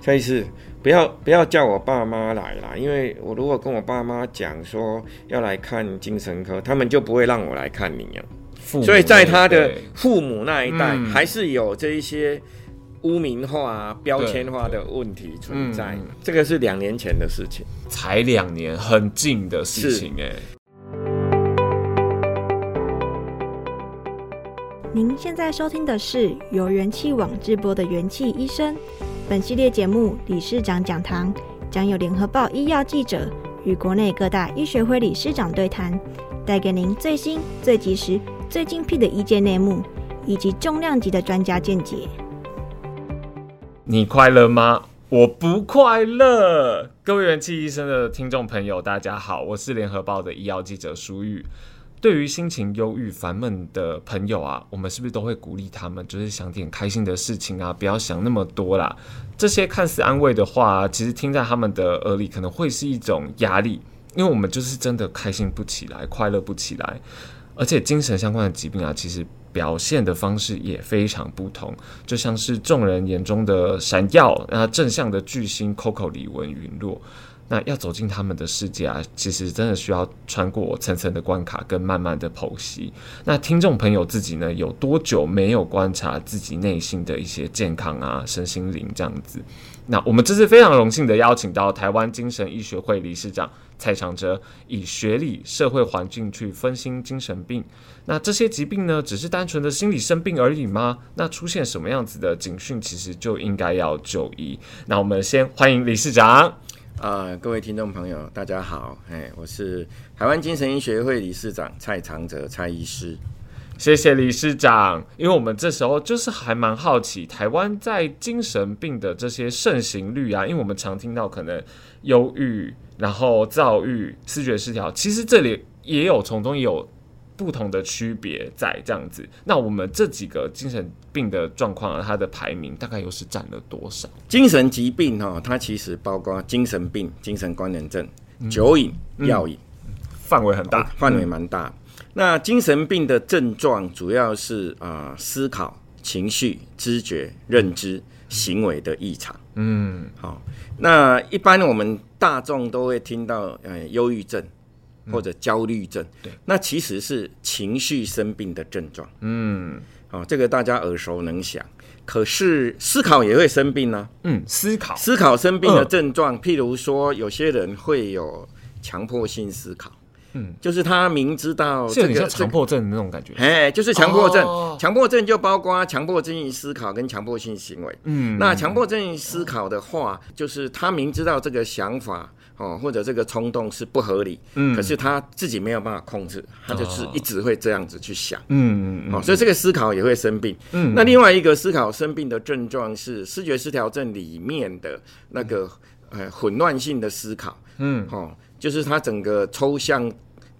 蔡医师，不要不要叫我爸妈来啦，因为我如果跟我爸妈讲说要来看精神科，他们就不会让我来看你啊。所以在他的父母那一代，还是有这一些污名化、标签化的问题存在。这个是两年前的事情，才两年，很近的事情哎。您现在收听的是由元气网直播的元气医生。本系列节目理事长讲堂将有联合报医药记者与国内各大医学会理事长对谈，带给您最新、最及时、最精辟的医界内幕，以及重量级的专家见解。你快乐吗？我不快乐。各位元气医生的听众朋友，大家好，我是联合报的医药记者舒玉。对于心情忧郁、烦闷的朋友啊，我们是不是都会鼓励他们，就是想点开心的事情啊，不要想那么多啦。这些看似安慰的话，其实听在他们的耳里，可能会是一种压力，因为我们就是真的开心不起来，快乐不起来。而且精神相关的疾病啊，其实表现的方式也非常不同，就像是众人眼中的闪耀啊，正向的巨星 Coco 李玟陨落。那要走进他们的世界啊，其实真的需要穿过层层的关卡跟慢慢的剖析。那听众朋友自己呢，有多久没有观察自己内心的一些健康啊、身心灵这样子？那我们这次非常荣幸的邀请到台湾精神医学会理事长蔡长哲，以学理、社会环境去分析精神病。那这些疾病呢，只是单纯的心理生病而已吗？那出现什么样子的警讯，其实就应该要就医。那我们先欢迎理事长。啊、各位听众朋友，大家好，哎，我是台湾精神医学会理事长蔡长哲蔡医师，谢谢理事长。因为我们这时候就是还蛮好奇，台湾在精神病的这些盛行率啊，因为我们常听到可能忧郁，然后躁郁、视觉失调，其实这里也有从中有。不同的区别在这样子，那我们这几个精神病的状况啊，它的排名大概又是占了多少？精神疾病哈，它其实包括精神病、精神官能症、酒瘾、药瘾，范围很大，范围蛮大。那精神病的症状主要是啊、呃，思考、情绪、知觉、认知、行为的异常。嗯，好。那一般我们大众都会听到，呃，忧郁症。或者焦虑症，对，那其实是情绪生病的症状。嗯，好，这个大家耳熟能详。可是思考也会生病呢、啊？嗯，思考，思考生病的症状，呃、譬如说，有些人会有强迫性思考。嗯，就是他明知道这个强迫症的那种感觉，哎，就是强迫症。强迫症就包括强迫性思考跟强迫性行为。嗯，那强迫症思考的话，就是他明知道这个想法。哦，或者这个冲动是不合理，嗯，可是他自己没有办法控制，他就是一直会这样子去想，嗯嗯，哦，所以这个思考也会生病，嗯，那另外一个思考生病的症状是视觉失调症里面的那个呃混乱性的思考，嗯，哦，就是他整个抽象。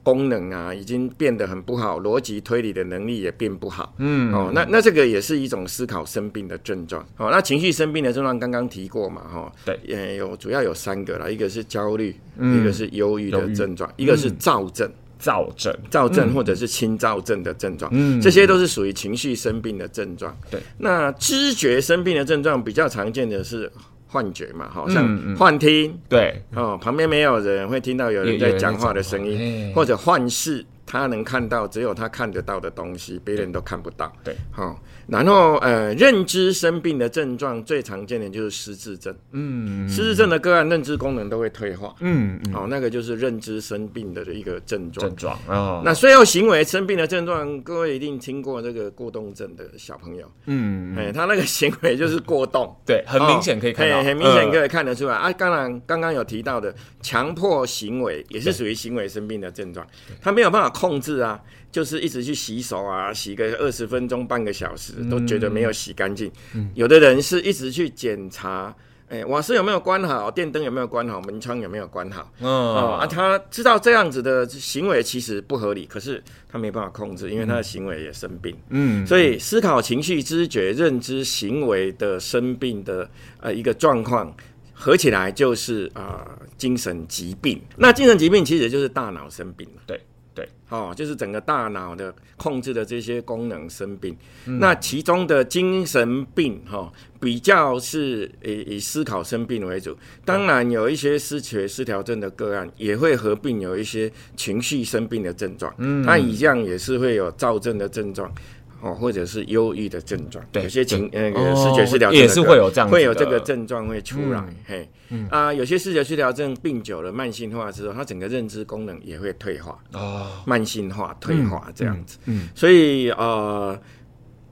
功能啊，已经变得很不好，逻辑推理的能力也变不好。嗯，哦，那那这个也是一种思考生病的症状。哦，那情绪生病的症状刚刚提过嘛，哈、哦，对，也有主要有三个啦，一个是焦虑，嗯、一个是忧郁的症状，一个是躁症，躁症、躁症或者是轻躁症的症状。嗯，这些都是属于情绪生病的症状。对，那知觉生病的症状比较常见的是。幻觉嘛，好像幻听，对，哦，旁边没有人会听到有人在讲话的声音，或者幻视，他能看到只有他看得到的东西，别人都看不到。对，好。然后，呃，认知生病的症状最常见的就是失智症。嗯，失智症的个案，认知功能都会退化。嗯，好，那个就是认知生病的一个症状。症状啊。那最后行为生病的症状，各位一定听过这个过动症的小朋友。嗯，哎，他那个行为就是过动。对，很明显可以看到，很明显可以看得出来啊。当然，刚刚有提到的强迫行为也是属于行为生病的症状，他没有办法控制啊。就是一直去洗手啊，洗个二十分钟、半个小时，都觉得没有洗干净。嗯、有的人是一直去检查，哎、欸，瓦斯有没有关好，电灯有没有关好，门窗有没有关好。哦，哦啊，他知道这样子的行为其实不合理，可是他没办法控制，因为他的行为也生病。嗯，所以思考、情绪、知觉、认知、行为的生病的呃一个状况，合起来就是啊、呃、精神疾病。那精神疾病其实就是大脑生病了。对。对，哦，就是整个大脑的控制的这些功能生病。嗯、那其中的精神病，哈、哦，比较是以以思考生病为主。当然，有一些失觉失调症的个案也会合并有一些情绪生病的症状。嗯，它一样也是会有躁症的症状。哦，或者是忧郁的症状，对，有些情那个视觉失调症也是会有这样，会有这个症状会出来，嘿，啊，有些视觉失调症病久了，慢性化之后，它整个认知功能也会退化，哦，慢性化退化这样子，嗯，所以呃，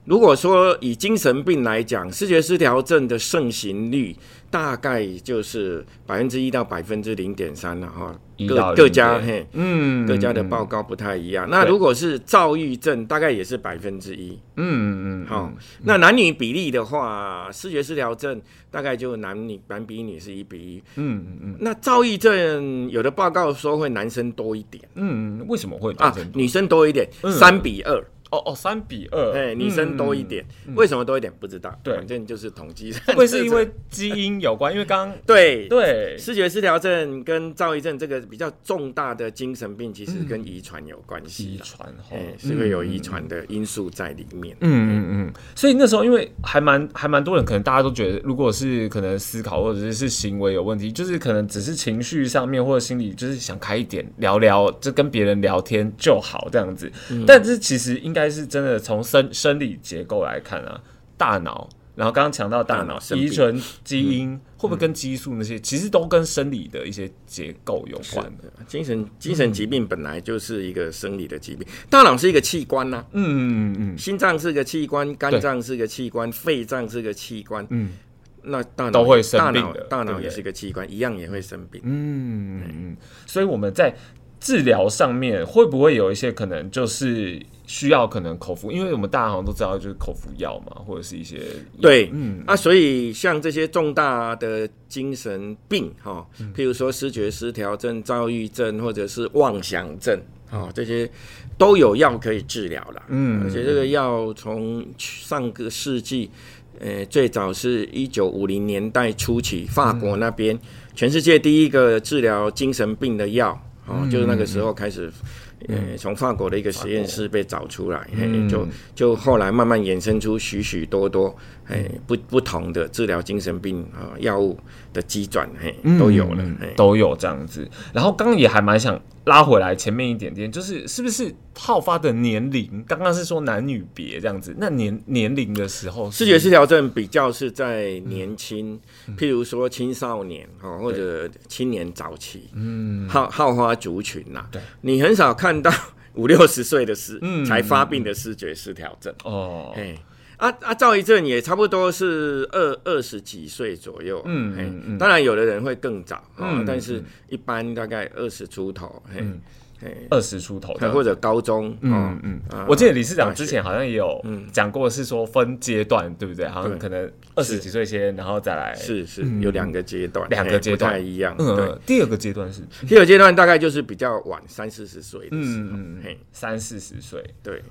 如果说以精神病来讲，视觉失调症的盛行率。大概就是百分之一到百分之零点三了哈，各各家嘿，嗯，各家的报告不太一样。那如果是躁郁症，大概也是百分之一，嗯嗯嗯，好。那男女比例的话，视觉失调症大概就男女男比女是一比一，嗯嗯嗯。那躁郁症有的报告说会男生多一点，嗯，为什么会啊？女生多一点，三比二。哦哦，三比二，哎，女生多一点，为什么多一点？不知道，对，反正就是统计。会不会是因为基因有关？因为刚 对对，视觉失调症跟躁郁症这个比较重大的精神病，其实跟遗传有关系，遗传，哎，是会有遗传的因素在里面。嗯嗯嗯，所以那时候因为还蛮还蛮多人，可能大家都觉得，如果是可能思考或者是是行为有问题，就是可能只是情绪上面或者心理，就是想开一点聊聊，就跟别人聊天就好这样子。但是其实应该是真的从生生理结构来看啊，大脑，然后刚刚强到大脑遗传基因会不会跟激素那些，其实都跟生理的一些结构有关的。精神精神疾病本来就是一个生理的疾病，大脑是一个器官呐，嗯嗯嗯，心脏是个器官，肝脏是个器官，肺脏是个器官，嗯，那大脑都会生病的，大脑也是个器官，一样也会生病，嗯嗯，所以我们在治疗上面会不会有一些可能就是。需要可能口服，因为我们大家好像都知道，就是口服药嘛，或者是一些对，嗯。啊，所以像这些重大的精神病哈，譬如说失觉失调症、躁郁症，或者是妄想症啊，这些都有药可以治疗了。嗯，而且这个药从上个世纪，呃，最早是一九五零年代初期，法国那边全世界第一个治疗精神病的药，哦，就是那个时候开始。呃，从法国的一个实验室被找出来，嗯、就就后来慢慢衍生出许许多多，哎，不不同的治疗精神病啊药物的机转，嘿，都有了，嗯、都有这样子。然后刚刚也还蛮想拉回来前面一点点，就是是不是好发的年龄？刚刚是说男女别这样子，那年年龄的时候，视觉失调症比较是在年轻，嗯、譬如说青少年哈，或者青年早期，嗯，好好发族群呐，对，你很少看到 五六十岁的时才发病的视觉失调症。哦，嘿。啊啊，躁郁症也差不多是二二十几岁左右，嗯嗯嗯，当然有的人会更早，嗯，但是一般大概二十出头，嘿，二十出头，或者高中，嗯嗯，我记得理事长之前好像也有讲过，是说分阶段，对不对？好像可能二十几岁先，然后再来，是是有两个阶段，两个阶段。不太一样，对。第二个阶段是，第二阶段大概就是比较晚，三四十岁的时候，嘿，三四十岁，对。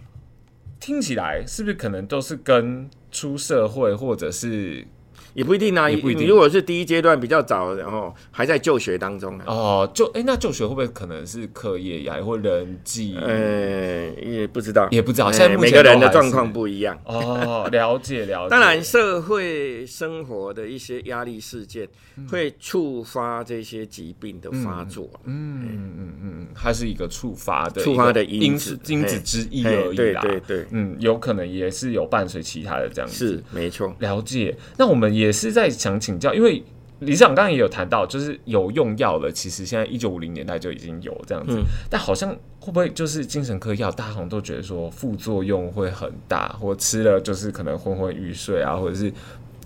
听起来是不是可能都是跟出社会或者是？也不一定啊，也不一定。如果是第一阶段比较早，然后还在就学当中哦，就哎，那就学会不会可能是课业压力或人际？呃，也不知道，也不知道。现在每个人的状况不一样哦，了解 了解。当然，社会生活的一些压力事件会触发这些疾病的发作。嗯嗯嗯嗯，它是一个触发的触发的因子因子之一而已啦。对对对，嗯，有可能也是有伴随其他的这样子。是没错，了解。那我们也。也是在想请教，因为理事长刚刚也有谈到，就是有用药了。其实现在一九五零年代就已经有这样子，嗯、但好像会不会就是精神科药，大家好像都觉得说副作用会很大，或吃了就是可能昏昏欲睡啊，或者是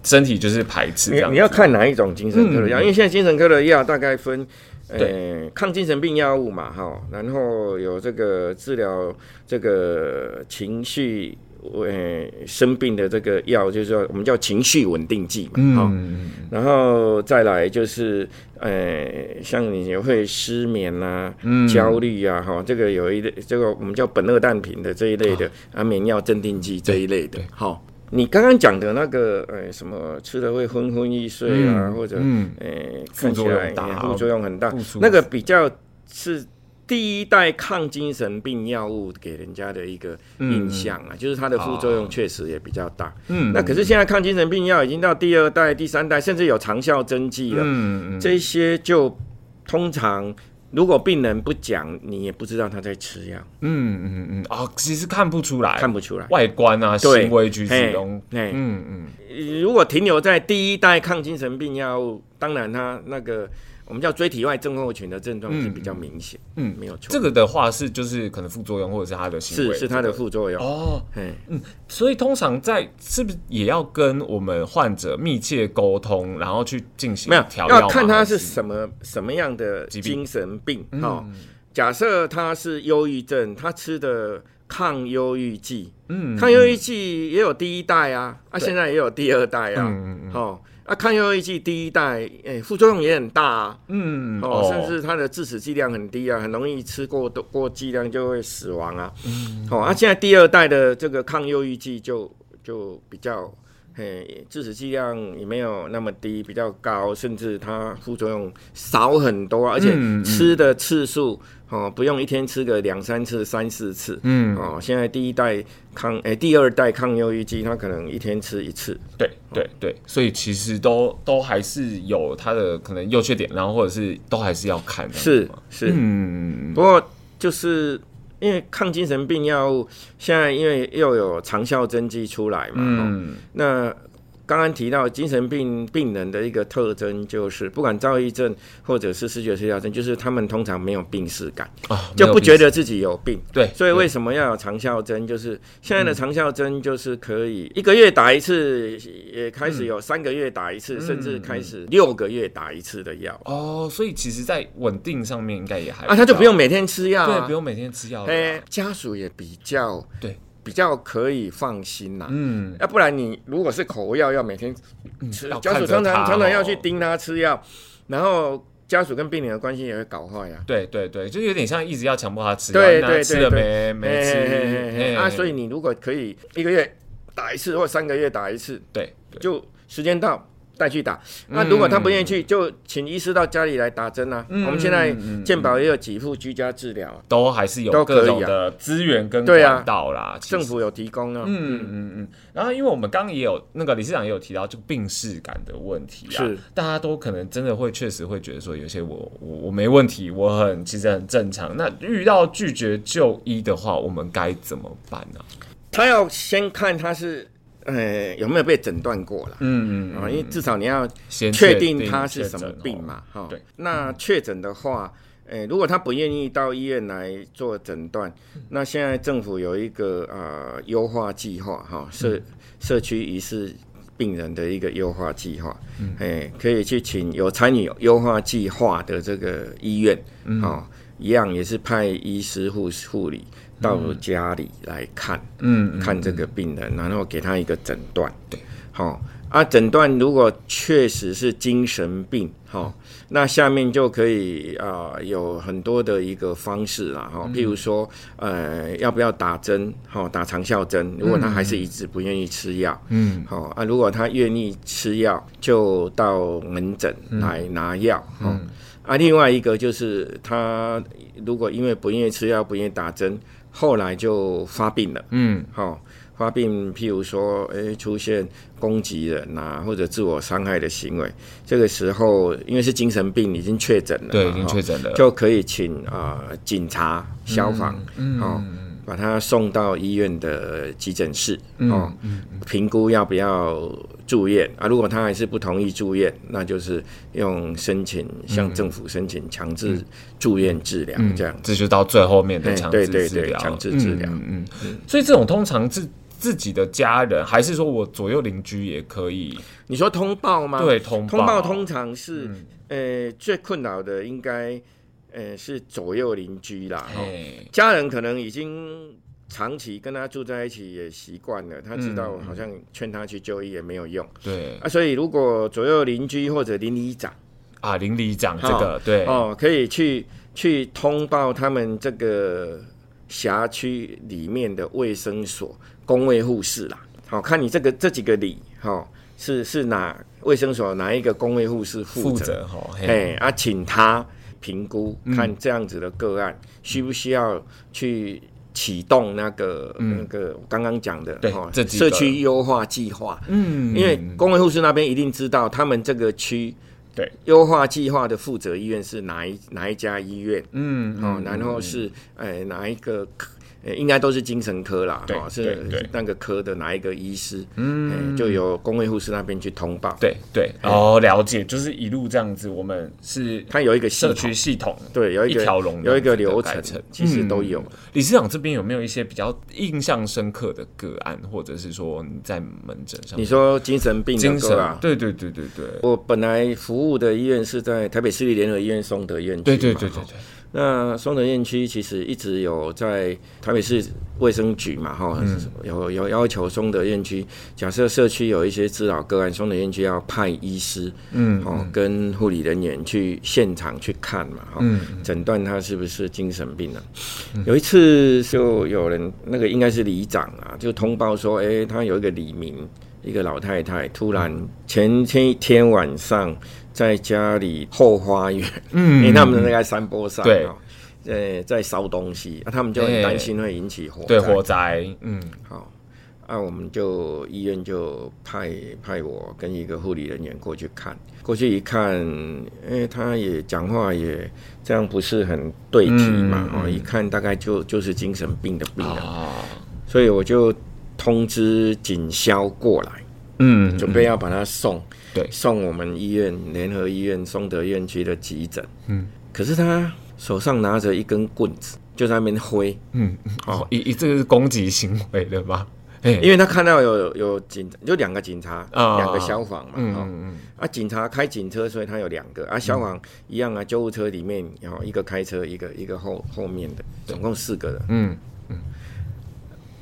身体就是排斥这样。你要看哪一种精神科的药，嗯、因为现在精神科的药大概分呃对抗精神病药物嘛，哈，然后有这个治疗这个情绪。呃，生病的这个药就是说，我们叫情绪稳定剂嘛，哈、嗯，然后再来就是，呃，像你也会失眠啊、嗯、焦虑啊，哈，这个有一类，这个我们叫苯二氮平的这一类的安眠药、镇定剂这一类的，好，你刚刚讲的那个，呃，什么吃了会昏昏欲睡啊，嗯、或者，呃，看起来副作用很大，那个比较是。第一代抗精神病药物给人家的一个印象啊，嗯、就是它的副作用确实也比较大。嗯，那可是现在抗精神病药已经到第二代、第三代，甚至有长效针剂了。嗯嗯，这些就通常。如果病人不讲，你也不知道他在吃药。嗯嗯嗯，啊、哦，其实看不出来，看不出来，外观啊，行为举止中，嗯嗯嗯。如果停留在第一代抗精神病药物，当然他那个。我们叫椎体外症候群的症状是比较明显，嗯，没有错。这个的话是就是可能副作用，或者是它的行为，是是它的副作用。哦。嗯，所以通常在是不是也要跟我们患者密切沟通，然后去进行没有要看他是什么什么样的精神病哈。假设他是忧郁症，他吃的抗忧郁剂，嗯，抗忧郁剂也有第一代啊，啊，现在也有第二代啊，嗯嗯嗯，啊，抗忧郁剂第一代，诶、欸，副作用也很大啊，嗯，哦，甚至它的致死剂量很低啊，很容易吃过多过剂量就会死亡啊，嗯，哦，啊，现在第二代的这个抗忧郁剂就就比较，嘿，致死剂量也没有那么低，比较高，甚至它副作用少很多，而且吃的次数。嗯嗯哦，不用一天吃个两三次、三四次。嗯，哦，现在第一代抗，诶、欸，第二代抗忧郁剂，它可能一天吃一次。对对对，所以其实都都还是有它的可能优缺点，然后或者是都还是要看的。是是，嗯，不过就是因为抗精神病药物现在因为又有长效针剂出来嘛，嗯，那。刚刚提到精神病病人的一个特征，就是不管躁郁症或者是视觉失调症，就是他们通常没有病识感，就不觉得自己有病。对，所以为什么要有长效针？就是现在的长效针就是可以一个月打一次，也开始有三个月打一次，甚至开始六个月打一次的药。哦，所以其实，在稳定上面应该也还啊，他就不用每天吃药，对，不用每天吃药。哎，家属也比较对。比较可以放心呐，嗯，要不然你如果是口服药，要每天吃，家属常常常常要去盯他吃药，然后家属跟病人的关系也会搞坏呀。对对对，就有点像一直要强迫他吃药，对对对，吃了没没吃啊？所以你如果可以一个月打一次，或三个月打一次，对，就时间到。带去打，那如果他不愿意去，就请医师到家里来打针啊。我们现在健保也有几副居家治疗，都还是有各种的资源跟管道啦。政府有提供啊。嗯嗯嗯。然后，因为我们刚刚也有那个理事长也有提到，就病识感的问题啊，是大家都可能真的会确实会觉得说，有些我我我没问题，我很其实很正常。那遇到拒绝就医的话，我们该怎么办呢？他要先看他是。呃，有没有被诊断过了？嗯嗯啊，因为至少你要确定他是什么病嘛，哈。对。那确诊的话，呃，如果他不愿意到医院来做诊断，那现在政府有一个呃优化计划，哈，社社区疑似病人的一个优化计划，哎，可以去请有参与优化计划的这个医院，啊，一样也是派医师护护理。到家里来看，嗯，看这个病人，然后给他一个诊断。对，好啊，诊断如果确实是精神病，好，那下面就可以啊、呃，有很多的一个方式啦，哈，譬如说，呃，要不要打针？好，打长效针。如果他还是一直不愿意吃药，嗯，好啊，如果他愿意吃药，就到门诊来拿药，嗯，啊，另外一个就是他如果因为不愿意吃药，不愿意打针。后来就发病了，嗯，好，发病，譬如说，诶、欸，出现攻击人啊，或者自我伤害的行为，这个时候，因为是精神病，已经确诊了，对，已经确诊了，就可以请啊、呃、警察、消防，嗯，好。把他送到医院的急诊室，哦，评估要不要住院啊？如果他还是不同意住院，那就是用申请向政府申请强制住院治疗，这样。这就到最后面的强制治疗，强制治疗。嗯嗯。所以这种通常自自己的家人，还是说我左右邻居也可以？你说通报吗？对，通报。通报通常是，呃，最困扰的应该。呃，是左右邻居啦，嘿家人可能已经长期跟他住在一起，也习惯了。他知道好像劝他去就医也没有用。对啊，所以如果左右邻居或者邻里长啊，邻里长这个、哦、对哦，可以去去通报他们这个辖区里面的卫生所工卫护士啦。好、哦，看你这个这几个里，哈、哦，是是哪卫生所哪一个工卫护士负责？哈，嘿，啊，请他。评估，看这样子的个案、嗯、需不需要去启动那个、嗯、那个刚刚讲的哦，社区优化计划。嗯，因为公卫护士那边一定知道他们这个区对优化计划的负责医院是哪一哪一家医院。嗯，哦，然后是呃哪一个。应该都是精神科啦，哦，是那个科的哪一个医师，嗯，就由公卫护士那边去通报。对对，哦，了解，就是一路这样子，我们是它有一个社区系统，对，有一条龙，有一个流程，其实都有。理事长这边有没有一些比较印象深刻的个案，或者是说你在门诊上？你说精神病的个啊？对对对对对。我本来服务的医院是在台北市立联合医院松德院区。对对对对对。那松德院区其实一直有在台北市卫生局嘛，哈、嗯，有有要求松德院区，假设社区有一些滋扰个案，松德院区要派医师，嗯，哦，跟护理人员去现场去看嘛，哈，诊断他是不是精神病啊？嗯、有一次就有人那个应该是里长啊，就通报说，哎、欸，他有一个里民，一个老太太，突然前前一天晚上。在家里后花园，嗯，因为他们那个山坡上，对，呃，在烧东西，啊，他们就很担心会引起火火灾，嗯，好，那、啊、我们就医院就派派我跟一个护理人员过去看，过去一看，因为他也讲话也这样不是很对题嘛，哦、嗯，一看大概就就是精神病的病人，啊，所以我就通知警消过来，嗯，准备要把他送。对，送我们医院联合医院松德院区的急诊。嗯，可是他手上拿着一根棍子，就在那边挥。嗯，哦，一一这个是攻击行为的吧？因为他看到有有警，就两个警察，两、哦、个消防嘛。嗯嗯啊，警察开警车，所以他有两个。啊，消防一样啊，救护车里面然后一个开车，一个一个后后面的，总共四个人。嗯嗯，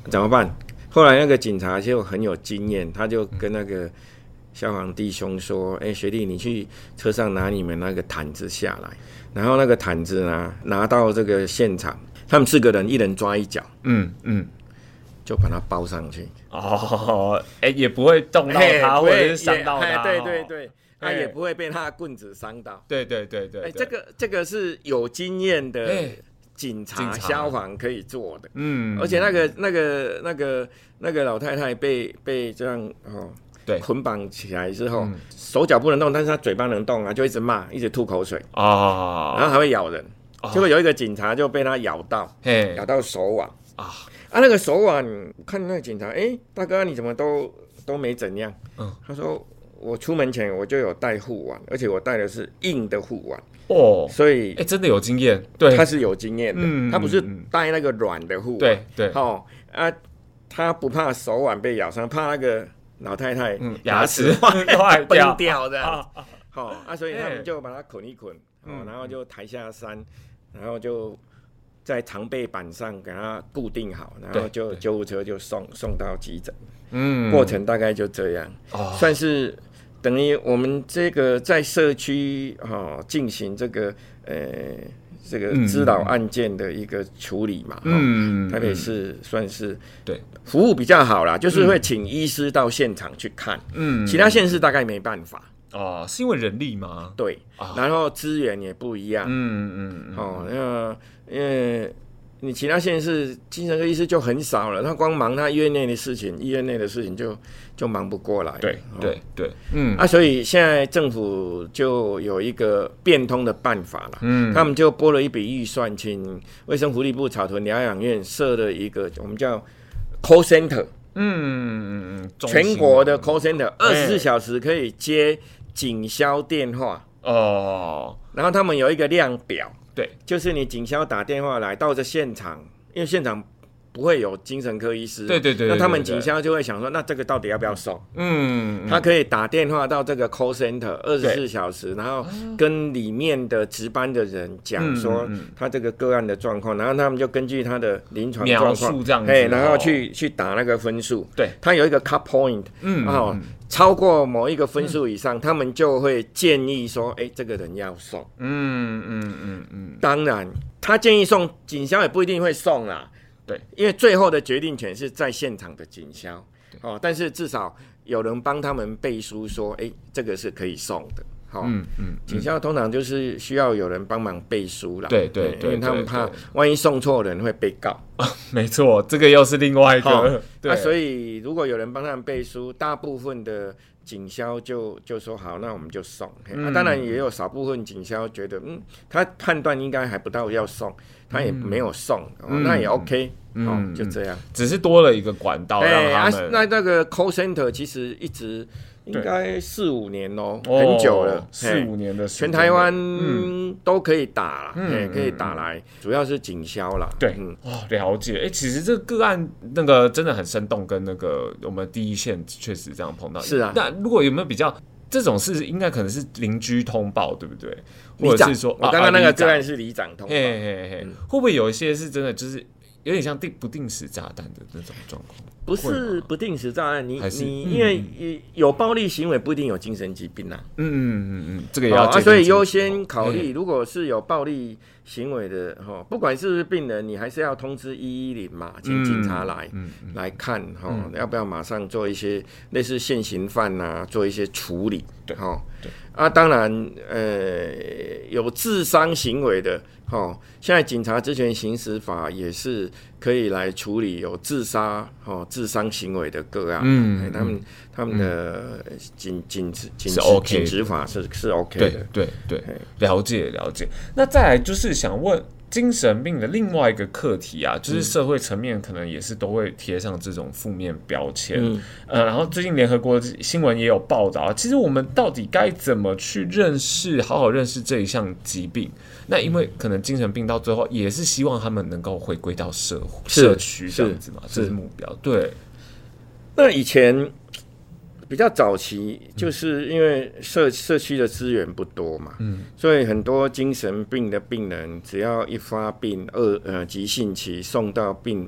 怎么办？后来那个警察就很有经验，他就跟那个。消防弟兄说：“哎、欸，学弟，你去车上拿你们那个毯子下来，然后那个毯子呢，拿到这个现场，他们四个人一人抓一脚，嗯嗯，就把它包上去。哦，哎、欸，也不会动到他，或者是伤到他，对对对，他、欸、也不会被他的棍子伤到。对对对对，哎、欸，这个这个是有经验的警察、消防可以做的。嗯，而且那个那个那个那个老太太被被这样哦。”对，捆绑起来之后，嗯、手脚不能动，但是她嘴巴能动啊，就一直骂，一直吐口水。啊，然后还会咬人。哦、结果有一个警察就被他咬到，嘿。咬到手腕。啊。啊，那个手腕，看那个警察，哎、欸，大哥你怎么都都没怎样？嗯，他说我出门前我就有带护腕，而且我带的是硬的护腕哦，所以哎、欸，真的有经验，对，他是有经验的，嗯、他不是带那个软的护腕，对。对，好啊，他不怕手腕被咬伤，怕那个。老太太牙齿坏 崩掉的，好 啊，所以他们就把它捆一捆，哦，然后就抬下山，然后就在长背板上给它固定好，然后就救护车就送送到急诊，嗯，过程大概就这样，哦。算是等于我们这个在社区哈进行这个呃。这个指导案件的一个处理嘛，嗯，台北市算是对服务比较好啦，就是会请医师到现场去看，嗯，其他县市大概没办法哦，是因为人力吗？对，然后资源也不一样，嗯嗯，哦，那因为。你其他县市精神科医师就很少了，他光忙他医院内的事情，医院内的事情就就忙不过来。对对对，嗯。啊，所以现在政府就有一个变通的办法了，嗯，他们就拨了一笔预算，请卫生福利部草屯疗养院设了一个我们叫 call center，嗯嗯嗯，全国的 call center，二十四小时可以接警消电话。哦，然后他们有一个量表。对，就是你警消打电话来到这现场，因为现场不会有精神科医师，对对对，那他们警消就会想说，那这个到底要不要送？嗯，他可以打电话到这个 call center 二十四小时，然后跟里面的值班的人讲说他这个个案的状况，然后他们就根据他的临床状况，哎，然后去去打那个分数。对，他有一个 cut point，嗯，哦。超过某一个分数以上，嗯、他们就会建议说：“哎、欸，这个人要送。嗯”嗯嗯嗯嗯。当然，他建议送警消也不一定会送啦。对，因为最后的决定权是在现场的警消。哦，但是至少有人帮他们背书说：“哎、欸，这个是可以送的。”哈，嗯嗯，警校通常就是需要有人帮忙背书啦，对对对，因为他们怕万一送错人会被告。没错，这个又是另外一个。那所以如果有人帮他们背书，大部分的警消就就说好，那我们就送。那当然也有少部分警消觉得，嗯，他判断应该还不到要送，他也没有送，那也 OK。嗯，就这样，只是多了一个管道让他们。那那个 call center 其实一直。应该四五年哦，很久了，四五年的全台湾都可以打，可以打来，主要是警消啦。对，哦，了解。哎，其实这个个案那个真的很生动，跟那个我们第一线确实这样碰到。是啊，那如果有没有比较这种事，应该可能是邻居通报，对不对？或者是说，我刚刚那个个案是里长通报，会不会有一些是真的就是？有点像定不定时炸弹的那种状况，不是不定时炸弹，你你因为有暴力行为不一定有精神疾病啊，嗯嗯嗯嗯，这个也要啊，所以优先考虑，如果是有暴力行为的哈，不管是不是病人，你还是要通知一一零嘛，请警察来来看哈，要不要马上做一些类似现行犯呐，做一些处理，对哈，对。啊，当然呃有自伤行为的。哦，现在警察职权行使法也是可以来处理有自杀、哦自伤行为的个案。嗯，他们他们的警警职警职警执法是是 OK 的。对对对，了解了解。那再来就是想问。精神病的另外一个课题啊，就是社会层面可能也是都会贴上这种负面标签。嗯，呃，然后最近联合国新闻也有报道，其实我们到底该怎么去认识，好好认识这一项疾病？那因为可能精神病到最后也是希望他们能够回归到社社区这样子嘛，这是目标。对。那以前。比较早期，就是因为社社区的资源不多嘛，嗯，所以很多精神病的病人，只要一发病，二呃急性期送到病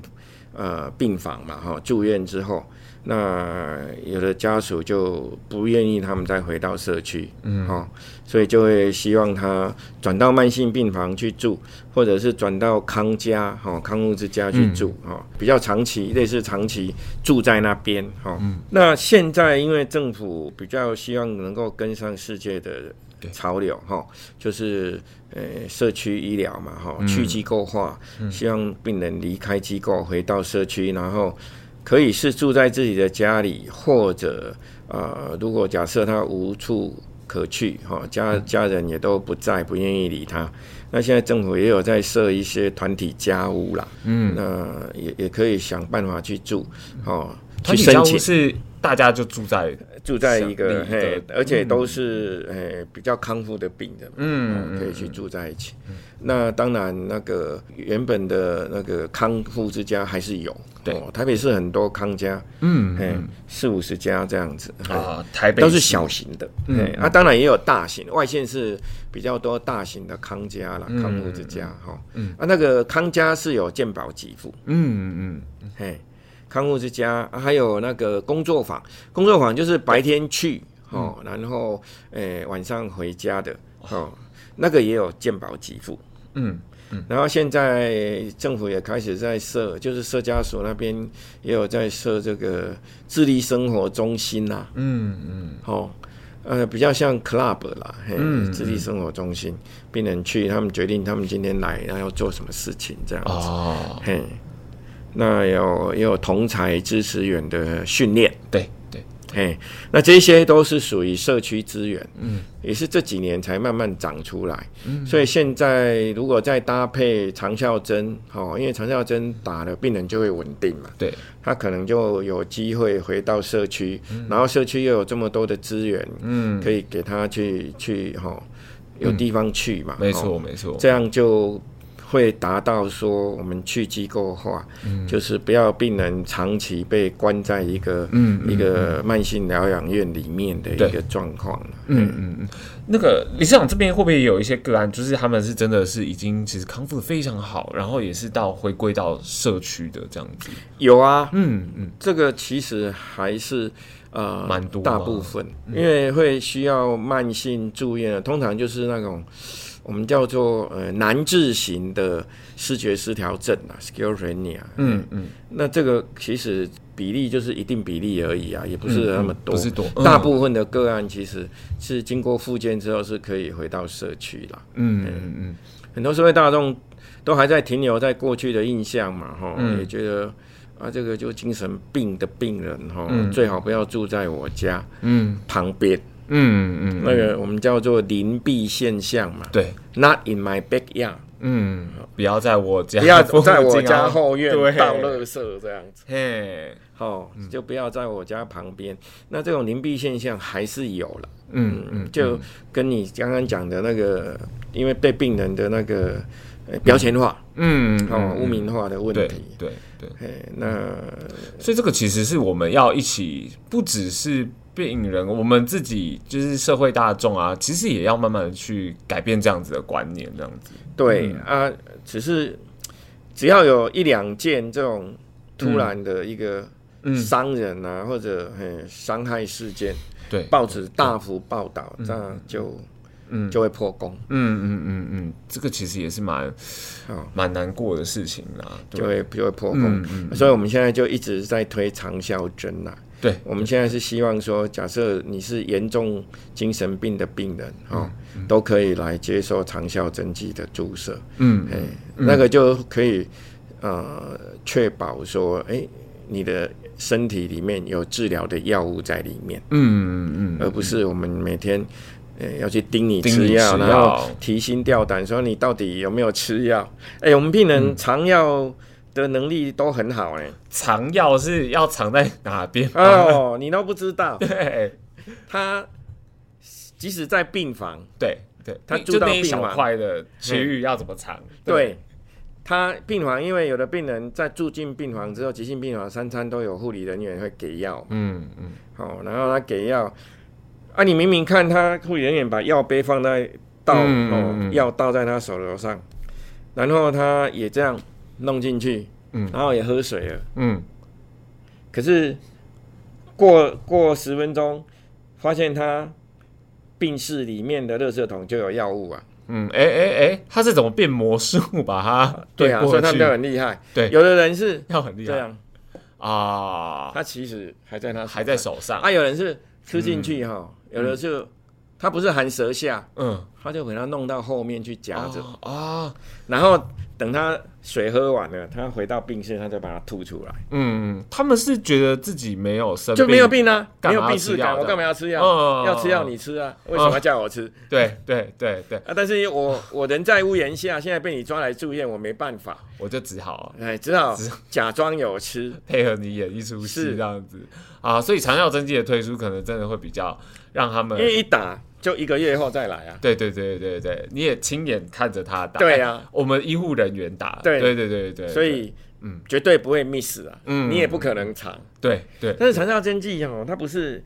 呃病房嘛，哈，住院之后。那有的家属就不愿意他们再回到社区，嗯，哦，所以就会希望他转到慢性病房去住，或者是转到康家，哈，康复之家去住，哈，比较长期，类似长期住在那边，哈。那现在因为政府比较希望能够跟上世界的潮流，哈，就是呃社区医疗嘛，哈，去机构化，希望病人离开机构回到社区，然后。可以是住在自己的家里，或者呃，如果假设他无处可去，哈，家家人也都不在，不愿意理他，那现在政府也有在设一些团体家屋啦，嗯，那也也可以想办法去住，哦，去申请。是大家就住在住在一个，嘿，而且都是诶比较康复的病人，嗯，可以去住在一起。那当然，那个原本的那个康复之家还是有。对，台北市很多康家，嗯，四五十家这样子啊，台北都是小型的，嗯，啊，当然也有大型，外县是比较多大型的康家啦，康复之家哈，嗯，啊，那个康家是有健保给付，嗯嗯嗯，嘿，康复之家还有那个工作坊，工作坊就是白天去，哦，然后诶晚上回家的，哦，那个也有健保给付，嗯。然后现在政府也开始在设，就是社家所那边也有在设这个智力生活中心呐。嗯嗯。好，呃，比较像 club 啦，嘿，智力生活中心，病人去，他们决定他们今天来，然后要做什么事情这样子。哦。嘿，那有也有同才支持员的训练。对对。哎，那这些都是属于社区资源，嗯，也是这几年才慢慢长出来，嗯，所以现在如果再搭配长效针，哦，因为长效针打了，病人就会稳定嘛，对，他可能就有机会回到社区，嗯，然后社区又有这么多的资源，嗯，可以给他去去哈，有地方去嘛，没错没错，这样就。会达到说我们去机构化，嗯、就是不要病人长期被关在一个、嗯、一个慢性疗养院里面的一个状况。嗯嗯嗯，那个理事长这边会不会有一些个案，就是他们是真的是已经其实康复的非常好，然后也是到回归到社区的这样子？有啊，嗯嗯，这个其实还是呃蛮多大部分，因为会需要慢性住院的，通常就是那种。我们叫做呃难治型的视觉失调症啊，schizophrenia。嗯嗯，那这个其实比例就是一定比例而已啊，也不是那么多，嗯嗯、不是多。嗯、大部分的个案其实是经过复健之后是可以回到社区了。嗯嗯嗯，很多社会大众都还在停留在过去的印象嘛，哈，嗯、也觉得啊，这个就精神病的病人哈，嗯、最好不要住在我家嗯旁边。嗯嗯，那个我们叫做邻避现象嘛。对，Not in my backyard。嗯，不要在我家，不要在我家后院倒垃圾这样子。嘿，好，就不要在我家旁边。那这种邻避现象还是有了。嗯嗯，就跟你刚刚讲的那个，因为被病人的那个标签化，嗯，哦，污名化的问题。对对对。那所以这个其实是我们要一起，不只是。病人，我们自己就是社会大众啊，其实也要慢慢的去改变这样子的观念，这样子。对、嗯、啊，只是只要有一两件这种突然的一个伤人啊，嗯、或者很伤害事件，对报纸大幅报道，对这样就嗯就会破功。嗯嗯嗯嗯，这个其实也是蛮蛮难过的事情啦，就会就会破功。嗯嗯、所以我们现在就一直在推长效针呐。对，我们现在是希望说，假设你是严重精神病的病人，哈，都可以来接受长效针剂的注射，嗯，哎，那个就可以呃确保说，哎，你的身体里面有治疗的药物在里面，嗯嗯嗯，而不是我们每天呃要去盯你吃药，然后提心吊胆说你到底有没有吃药？哎，我们病人长药。的能力都很好哎，藏药是要藏在哪边？哦，你都不知道。对，他即使在病房，对对，他住到病房块的区域要怎么藏？对，他病房，因为有的病人在住进病房之后，急性病房三餐都有护理人员会给药。嗯嗯，好，然后他给药，啊，你明明看他护理人员把药杯放在倒哦，药倒在他手头上，然后他也这样。弄进去，嗯，然后也喝水了，嗯，可是过过十分钟，发现他病室里面的垃圾桶就有药物啊，嗯，哎哎哎，他是怎么变魔术把它？对啊，所以他们都很厉害，对，有的人是要很厉害。这样。啊，他其实还在他还在手上，啊，有人是吃进去哈，有的就他不是含舌下，嗯，他就给他弄到后面去夹着啊，然后。等他水喝完了，他回到病室，他就把它吐出来。嗯，他们是觉得自己没有生病，就没有病啊，没有病识感，我干嘛要吃药？要吃药你吃啊，为什么要叫我吃？对对对对啊！但是我我人在屋檐下，现在被你抓来住院，我没办法，我就只好哎，只好假装有吃，配合你演一出戏这样子啊。所以长效针剂的推出，可能真的会比较让他们，因为一打。就一个月后再来啊！对对对对对，你也亲眼看着他打。对啊，我们医护人员打。对对对对对，所以嗯，绝对不会 miss 啊。嗯，你也不可能长。对对，但是长效针剂哦，它不是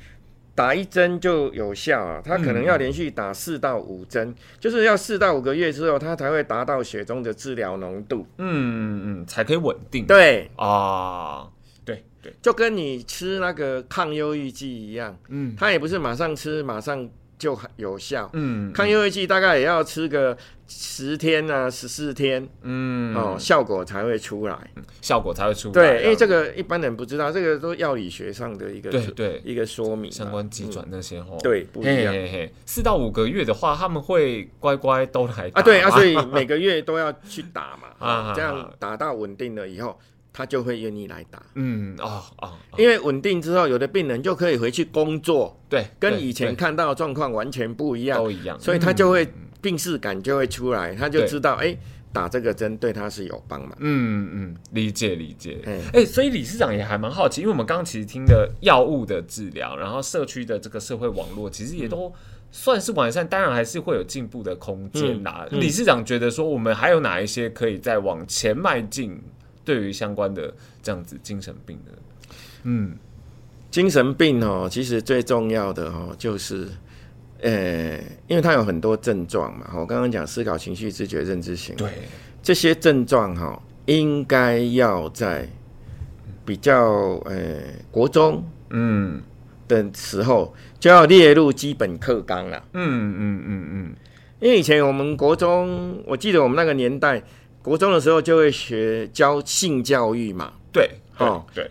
打一针就有效啊，它可能要连续打四到五针，就是要四到五个月之后，它才会达到血中的治疗浓度。嗯嗯，才可以稳定。对啊，对对，就跟你吃那个抗忧郁剂一样。嗯，它也不是马上吃马上。就很有效，嗯，抗忧郁剂大概也要吃个十天啊，十四天，嗯，哦，效果才会出来，效果才会出来。对，因为这个一般人不知道，这个都药理学上的一个对对。一个说明，相关急转那些哦，对，不一样。四到五个月的话，他们会乖乖都来啊，对啊，所以每个月都要去打嘛，啊，这样打到稳定了以后。他就会愿意来打，嗯哦哦，因为稳定之后，有的病人就可以回去工作，对，跟以前看到的状况完全不一样，都一样，所以他就会病视感就会出来，他就知道，哎，打这个针对他是有帮忙，嗯嗯，理解理解，哎，所以理事长也还蛮好奇，因为我们刚刚其实听的药物的治疗，然后社区的这个社会网络，其实也都算是完善，当然还是会有进步的空间啦。理事长觉得说，我们还有哪一些可以再往前迈进？对于相关的这样子精神病的，嗯，精神病哦，其实最重要的哦，就是，呃，因为它有很多症状嘛，我刚刚讲思考、情绪、知觉、认知行为，对。这些症状哈，应该要在比较呃国中嗯。的时候就要列入基本课纲了，嗯嗯嗯嗯。因为以前我们国中，我记得我们那个年代，国中的时候就会学教性教育嘛。对，哦，对。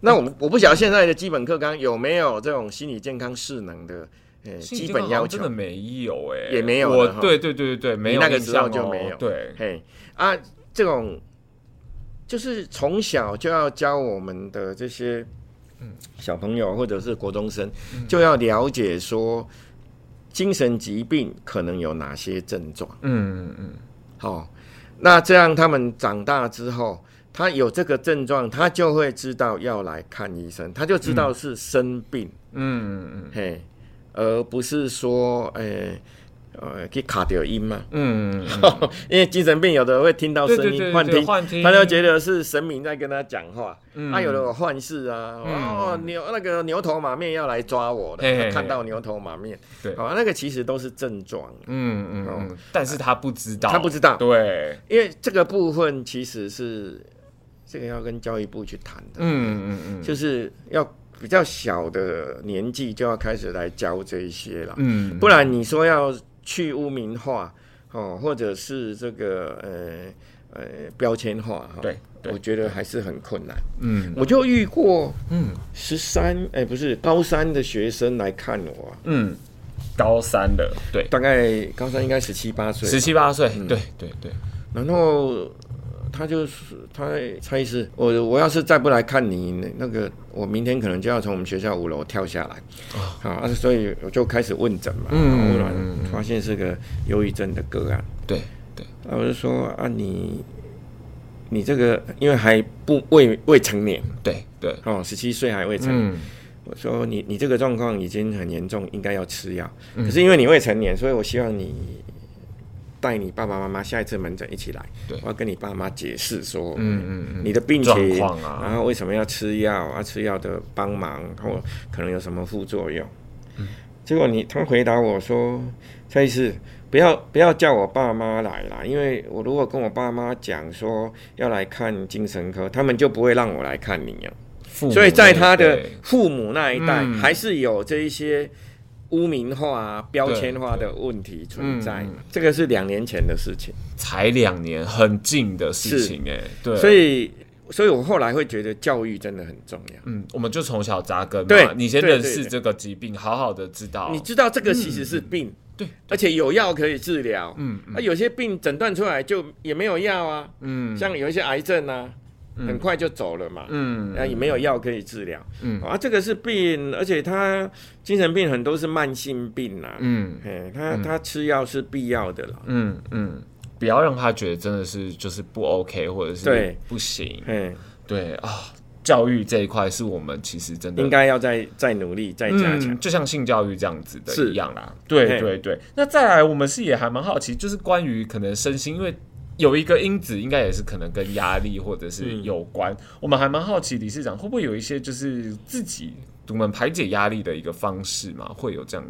那我们我不晓得现在的基本课纲有没有这种心理健康势能的呃基本要求？真的没有哎，也没有。我对对对对对，没有那个时候就没有。对，嘿啊，这种就是从小就要教我们的这些小朋友或者是国中生，就要了解说。精神疾病可能有哪些症状？嗯嗯嗯，好，那这样他们长大之后，他有这个症状，他就会知道要来看医生，他就知道是生病。嗯嗯嗯，嘿，而不是说，哎、欸。呃，可以卡掉音嘛？嗯，因为精神病有的会听到声音幻听，他就觉得是神明在跟他讲话。嗯，他、啊、有的幻视啊，嗯、哦牛那个牛头马面要来抓我的，嘿嘿嘿看到牛头马面，对，啊，那个其实都是症状。嗯嗯嗯，但是他不知道，他不知道，对，因为这个部分其实是这个要跟教育部去谈的。嗯嗯嗯，就是要比较小的年纪就要开始来教这一些了。嗯，不然你说要。去污名化，哦，或者是这个呃呃标签化哈，对，我觉得还是很困难。嗯，我就遇过，嗯，十三，哎，不是高三的学生来看我，嗯，高三的，对，大概高三应该十七八岁，十七八岁，对对对，然后。他就是他蔡医师，我我要是再不来看你，那个我明天可能就要从我们学校五楼跳下来，啊，所以我就开始问诊嘛，嗯，后来发现是个忧郁症的个案，对对，啊，我就说啊，你你这个因为还不未未成年，对对，哦，十七岁还未成年，我说你你这个状况已经很严重，应该要吃药，可是因为你未成年，所以我希望你。带你爸爸妈妈下一次门诊一起来，我要跟你爸妈解释说，嗯嗯嗯，你的病情，啊、然后为什么要吃药啊？吃药的帮忙或可能有什么副作用？嗯、结果你他回答我说，蔡医师，不要不要叫我爸妈来啦，因为我如果跟我爸妈讲说要来看精神科，他们就不会让我来看你啊。所以在他的父母那一代，还是有这一些。污名化、标签化的问题存在，嗯、这个是两年前的事情，才两年，很近的事情哎，对，所以，所以我后来会觉得教育真的很重要。嗯，我们就从小扎根嘛，对，你先认识这个疾病，好好的知道，你知道这个其实是病，嗯、对，而且有药可以治疗，嗯，嗯，啊，有些病诊断出来就也没有药啊，嗯，像有一些癌症啊。很快就走了嘛，嗯，啊，也没有药可以治疗，嗯，啊，这个是病，而且他精神病很多是慢性病啦，嗯，他他吃药是必要的啦，嗯嗯，不要让他觉得真的是就是不 OK 或者是不行，嗯，对啊，教育这一块是我们其实真的应该要再再努力再加强，就像性教育这样子的一样啦，对对对，那再来我们是也还蛮好奇，就是关于可能身心，因为。有一个因子，应该也是可能跟压力或者是有关。嗯、我们还蛮好奇，理事长会不会有一些就是自己我们排解压力的一个方式嘛？会有这样？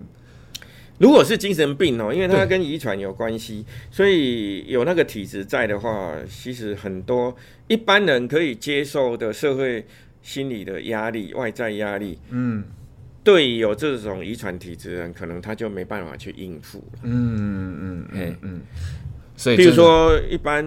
如果是精神病哦，因为它跟遗传有关系，所以有那个体质在的话，其实很多一般人可以接受的社会心理的压力、外在压力，嗯，对有这种遗传体质的人，可能他就没办法去应付了。嗯嗯嗯嗯。嗯所以，比如说一般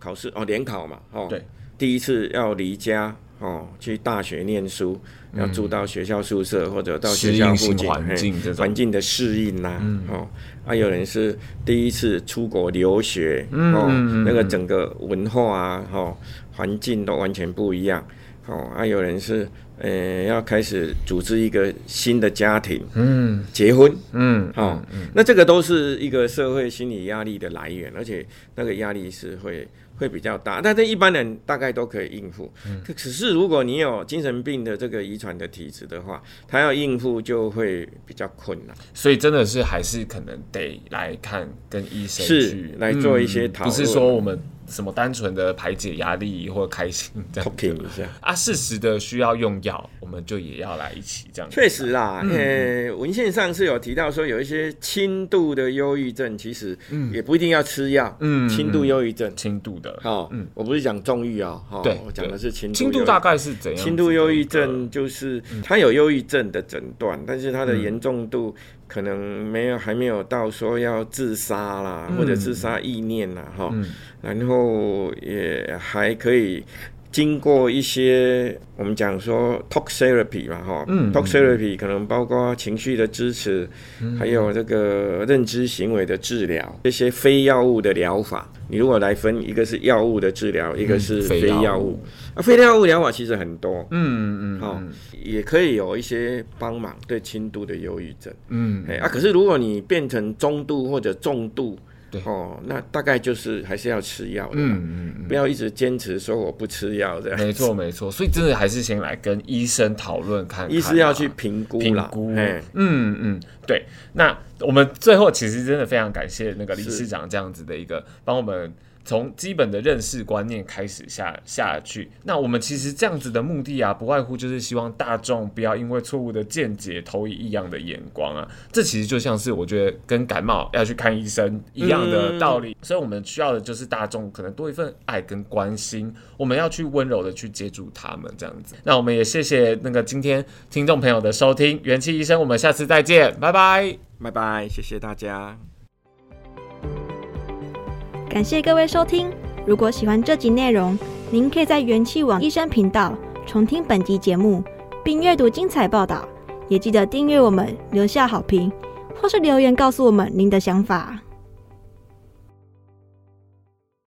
考试哦，联考嘛，哦，对，第一次要离家哦，去大学念书，嗯、要住到学校宿舍或者到学校附近环境环境的适应呐、啊，嗯、哦，还、啊、有人是第一次出国留学，嗯、那个整个文化啊，哦，环境都完全不一样，哦，还、啊、有人是。呃，要开始组织一个新的家庭，嗯，结婚，嗯，好、哦，嗯、那这个都是一个社会心理压力的来源，而且那个压力是会会比较大，但是一般人大概都可以应付。嗯，可是如果你有精神病的这个遗传的体质的话，他要应付就会比较困难。所以真的是还是可能得来看跟医生去是来做一些讨论、嗯，不是说我们。什么单纯的排解压力或开心这样 talking 一下啊，适时的需要用药，我们就也要来一起这样。确实啦，呃、嗯，文献上是有提到说，有一些轻度的忧郁症，其实也不一定要吃药。嗯，轻度忧郁症，轻度的。好，嗯，我不是讲重郁啊，哈，我讲的是轻度。轻度大概是怎样？轻度忧郁症就是他有忧郁症的诊断，但是他的严重度可能没有还没有到说要自杀啦，或者自杀意念啦，哈。然后也还可以经过一些我们讲说 talk therapy 嘛，哈、嗯、talk therapy 可能包括情绪的支持，嗯、还有这个认知行为的治疗，这些非药物的疗法。你如果来分，一个是药物的治疗，一个是非药物。啊，非药物疗法其实很多，嗯嗯，好、嗯，也可以有一些帮忙对轻度的忧郁症，嗯，哎啊，可是如果你变成中度或者重度。对哦，那大概就是还是要吃药的，嗯嗯嗯，不要一直坚持说我不吃药这样。没错没错，所以真的还是先来跟医生讨论看看，啊，医师要去评估评估，嗯嗯，对。那我们最后其实真的非常感谢那个理事长这样子的一个帮我们。从基本的认识观念开始下下去，那我们其实这样子的目的啊，不外乎就是希望大众不要因为错误的见解投以异样的眼光啊。这其实就像是我觉得跟感冒要去看医生一样的道理。嗯、所以我们需要的就是大众可能多一份爱跟关心，我们要去温柔的去接住他们这样子。那我们也谢谢那个今天听众朋友的收听，元气医生，我们下次再见，拜拜，拜拜，谢谢大家。感谢各位收听。如果喜欢这集内容，您可以在元气网医生频道重听本集节目，并阅读精彩报道。也记得订阅我们，留下好评，或是留言告诉我们您的想法。